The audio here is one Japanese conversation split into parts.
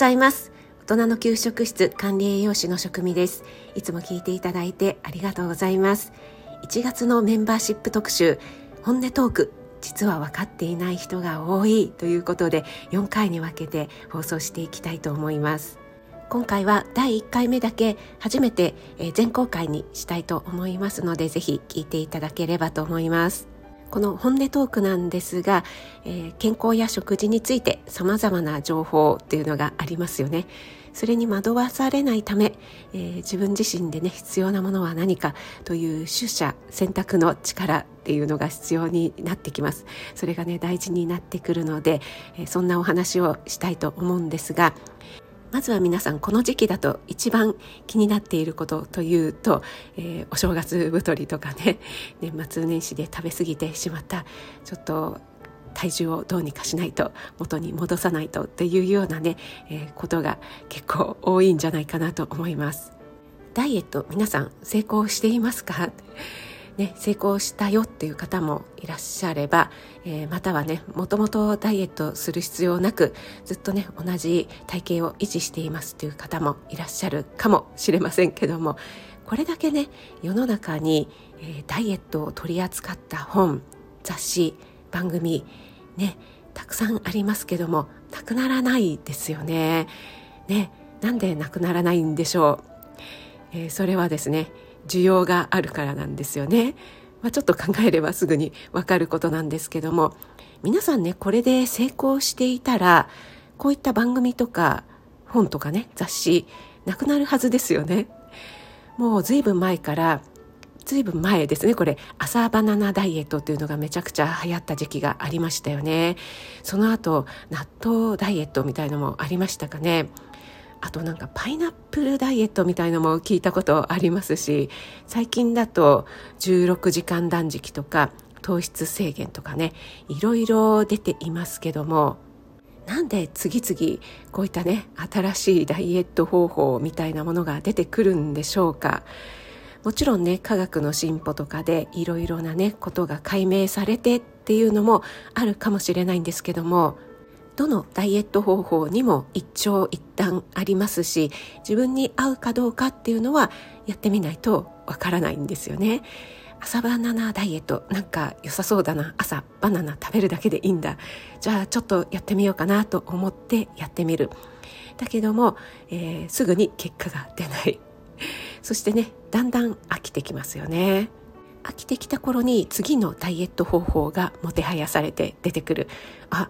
ざいます。大人の給食室管理栄養士の職味です。いつも聞いていただいてありがとうございます。1月のメンバーシップ特集本音トーク実は分かっていない人が多いということで4回に分けて放送していきたいと思います。今回は第1回目だけ初めて全公開にしたいと思いますのでぜひ聞いていただければと思います。この本音トークなんですが、えー、健康や食事について様々な情報っていうのがありますよね。それに惑わされないため、えー、自分自身でね必要なものは何かという取捨選択の力っていうのが必要になってきますそれがね大事になってくるので、えー、そんなお話をしたいと思うんですがまずは皆さんこの時期だと一番気になっていることというと、えー、お正月太りとかね年末 年始で食べ過ぎてしまったちょっと体重をどうにかしないと元に戻さないとっていうようなね、えー、ことが結構多いんじゃないかなと思います。ダイエット皆さん成功していますか？ね、成功したよっていう方もいらっしゃれば、えー、またはねもともとダイエットする必要なくずっとね同じ体型を維持していますっていう方もいらっしゃるかもしれませんけどもこれだけね世の中に、えー、ダイエットを取り扱った本雑誌番組ねたくさんありますけどもなくならないですよね。ねなんでなくならないんでしょう、えー、それはですね需要があるからなんですよね。まあ、ちょっと考えればすぐにわかることなんですけども皆さんねこれで成功していたらこういった番組とか本とかね雑誌なくなるはずですよね。もうずいぶん前からずいぶん前ですねこれ朝バナナダイエットっていうのがめちゃくちゃ流行った時期がありましたよねその後納豆ダイエットみたいのもありましたかねあとなんかパイナップルダイエットみたいのも聞いたことありますし最近だと16時間断食とか糖質制限とかねいろいろ出ていますけどもなんで次々こういったね新しいダイエット方法みたいなものが出てくるんでしょうか？もちろんね科学の進歩とかでいろいろなねことが解明されてっていうのもあるかもしれないんですけどもどのダイエット方法にも一長一短ありますし自分に合うかどうかっていうのはやってみないとわからないんですよね。朝バナナダイエットなんか良さそうだな。朝バナナ食べるだけでいいんだ。じゃあちょっとやってみようかなと思ってやってみる。だけども、えー、すぐに結果が出ない。そしてねだんだん飽きてきますよね。飽きてきた頃に次のダイエット方法がもてはやされて出てくる。あ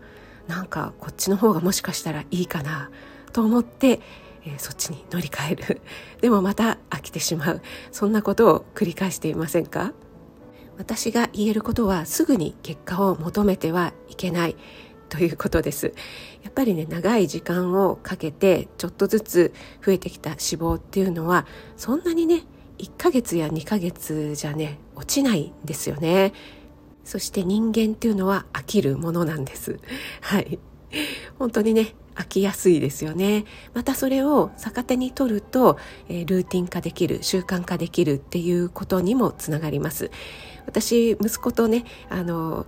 なんかこっちの方がもしかしたらいいかなと思って、えー、そっちに乗り換える。でもまた飽きてしまう。そんなことを繰り返していませんか？私が言えることはすぐに結果を求めてはいけない。ということです。やっぱりね長い時間をかけてちょっとずつ増えてきた脂肪っていうのはそんなにね1ヶ月や2ヶ月じゃね落ちないんですよね。そして人間っていうのは飽きるものなんです。はい。本当にね飽きやすいですよね。またそれを逆手に取ると、えー、ルーティン化できる習慣化できるっていうことにもつながります。私息子とねあの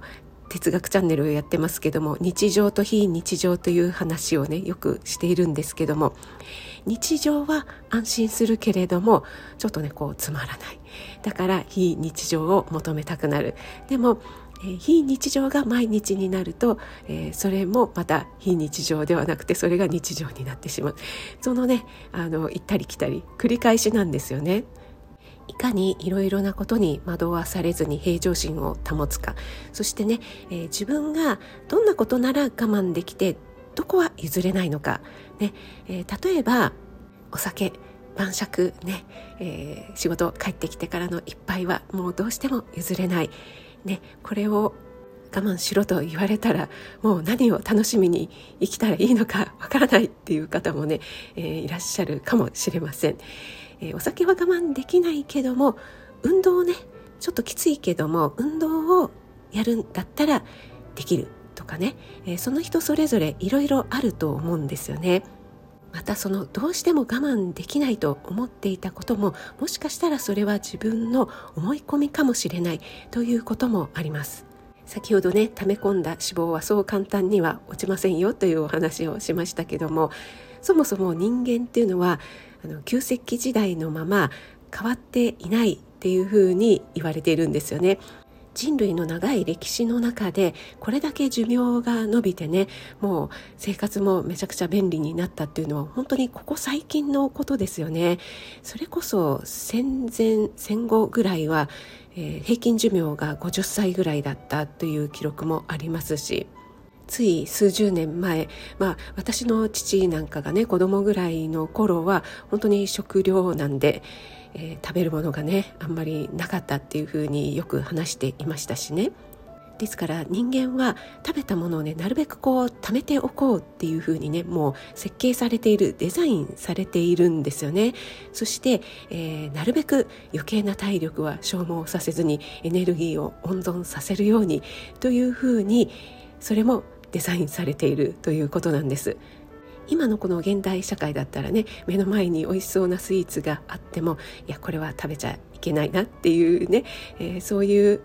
哲学チャンネルをやってますけども日常と非日常という話をねよくしているんですけども日常は安心するけれどもちょっとねこうつまらない。だから非日常を求めたくなる。でもえー、非日常が毎日になると、えー、それもまた非日常ではなくてそれが日常になってしまう。そのねあの行ったり来たり繰り返しなんですよね。いかにいろいろなことに惑わされずに平常心を保つか。そしてね、えー、自分がどんなことなら我慢できてどこは譲れないのか、ねえー、例えばお酒晩酌ね、えー、仕事帰ってきてからの一杯はもうどうしても譲れない、ね、これを我慢しろと言われたらもう何を楽しみに生きたらいいのかわからないっていう方もね、えー、いらっしゃるかもしれません。えー、お酒は我慢できないけども運動をねちょっときついけども運動をやるんだったらできるとかね、えー、その人それぞれいろいろあると思うんですよね。またそのどうしても我慢できないと思っていたことももしかしたらそれは自分の思い込みかもしれないということもあります先ほどね溜め込んだ脂肪はそう簡単には落ちませんよというお話をしましたけどもそもそも人間っていうのはあの旧石器時代のまま変わっていないっていうふうに言われているんですよね。人類の長い歴史の中でこれだけ寿命が伸びてねもう生活もめちゃくちゃ便利になったっていうのは本当にここ最近のことですよね。それこそ戦前戦後ぐらいは、えー、平均寿命が50歳ぐらいだったという記録もありますしつい数十年前、まあ、私の父なんかがね子供ぐらいの頃は本当に食糧なんでえー、食べるものがねあんまりなかったっていうふうによく話していましたしね。ですから人間は食べたものをねなるべくこう貯めておこうっていうふうにねもう設計されているデザインされているんですよね。そして、えー、なるべく余計な体力は消耗させずにエネルギーを温存させるようにというふうにそれもデザインされているということなんです。今のこの現代社会だったらね目の前に美味しそうなスイーツがあってもいやこれは食べちゃいけないなっていうね、えー、そういう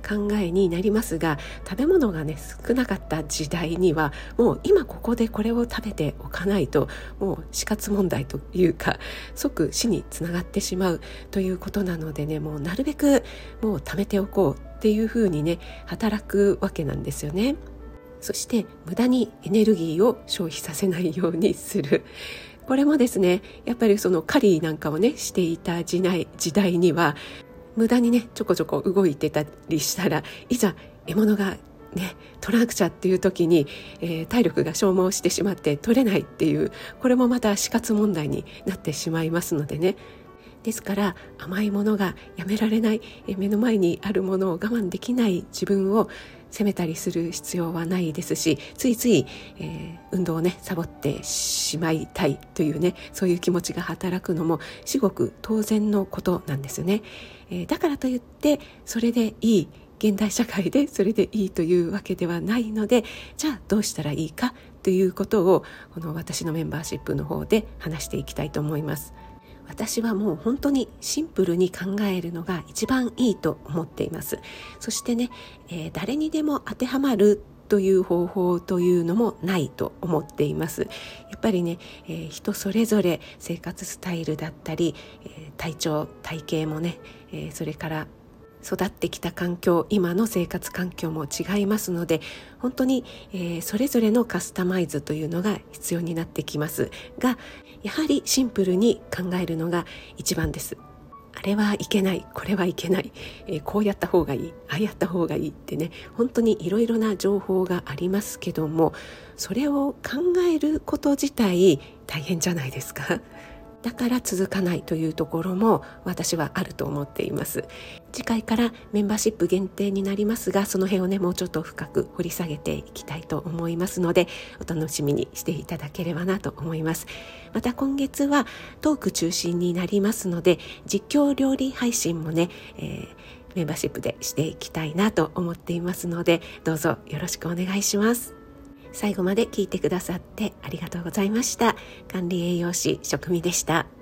考えになりますが食べ物がね少なかった時代にはもう今ここでこれを食べておかないともう死活問題というか即死につながってしまうということなのでねもうなるべくもう貯めておこうっていうふうにね働くわけなんですよね。そして無駄にエネルギーを消費させないようにする。これもですねやっぱりその狩りなんかをねしていた時代時代には無駄にねちょこちょこ動いてたりしたらいざ獲物がね取らなくちゃっていう時に、えー、体力が消耗してしまって取れないっていうこれもまた死活問題になってしまいますのでね。ですから甘いものがやめられない目の前にあるものを我慢できない自分を責めたりする必要はないですしついつい、えー、運動をねサボってしまいたいというねそういう気持ちが働くのも至極当然のことなんですよね、えー、だからといってそれでいい現代社会でそれでいいというわけではないのでじゃあどうしたらいいかということをこの私のメンバーシップの方で話していきたいと思います。私はもう本当にシンプルに考えるのが一番いいと思っています。そしてね、えー、誰にでも当てはまるという方法というのもないと思っています。やっぱりね、えー、人それぞれ生活スタイルだったり、えー、体調体型もね、えそれから育ってきた環境今の生活環境も違いますので本当に、えー、それぞれのカスタマイズというのが必要になってきますがやはりシンプルに考えるのが一番です。あれはいけないこれはいけない、えー、こうやった方がいいああやった方がいいってね本当にいろいろな情報がありますけどもそれを考えること自体大変じゃないですか。だから続かないというところも私はあると思っています。次回からメンバーシップ限定になりますがその辺をねもうちょっと深く掘り下げていきたいと思いますのでお楽しみにしていただければなと思います。また今月はトーク中心になりますので実況料理配信もね、えー、メンバーシップでしていきたいなと思っていますのでどうぞよろしくお願いします。最後まで聞いてくださってありがとうございました。管理栄養士職味でした。